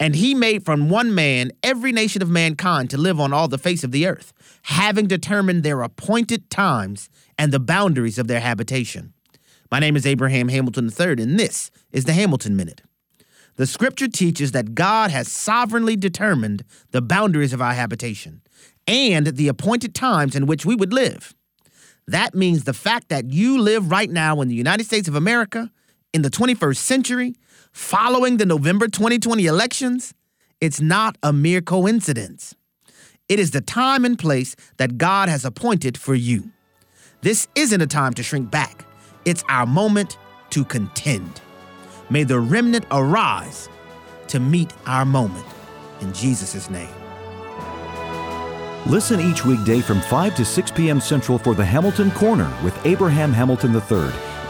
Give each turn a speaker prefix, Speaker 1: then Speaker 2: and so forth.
Speaker 1: And he made from one man every nation of mankind to live on all the face of the earth, having determined their appointed times and the boundaries of their habitation. My name is Abraham Hamilton III, and this is the Hamilton Minute. The scripture teaches that God has sovereignly determined the boundaries of our habitation and the appointed times in which we would live. That means the fact that you live right now in the United States of America in the 21st century, following the November 2020 elections, it's not a mere coincidence. It is the time and place that God has appointed for you. This isn't a time to shrink back, it's our moment to contend. May the remnant arise to meet our moment. In Jesus' name.
Speaker 2: Listen each weekday from 5 to 6 p.m. Central for the Hamilton Corner with Abraham Hamilton III,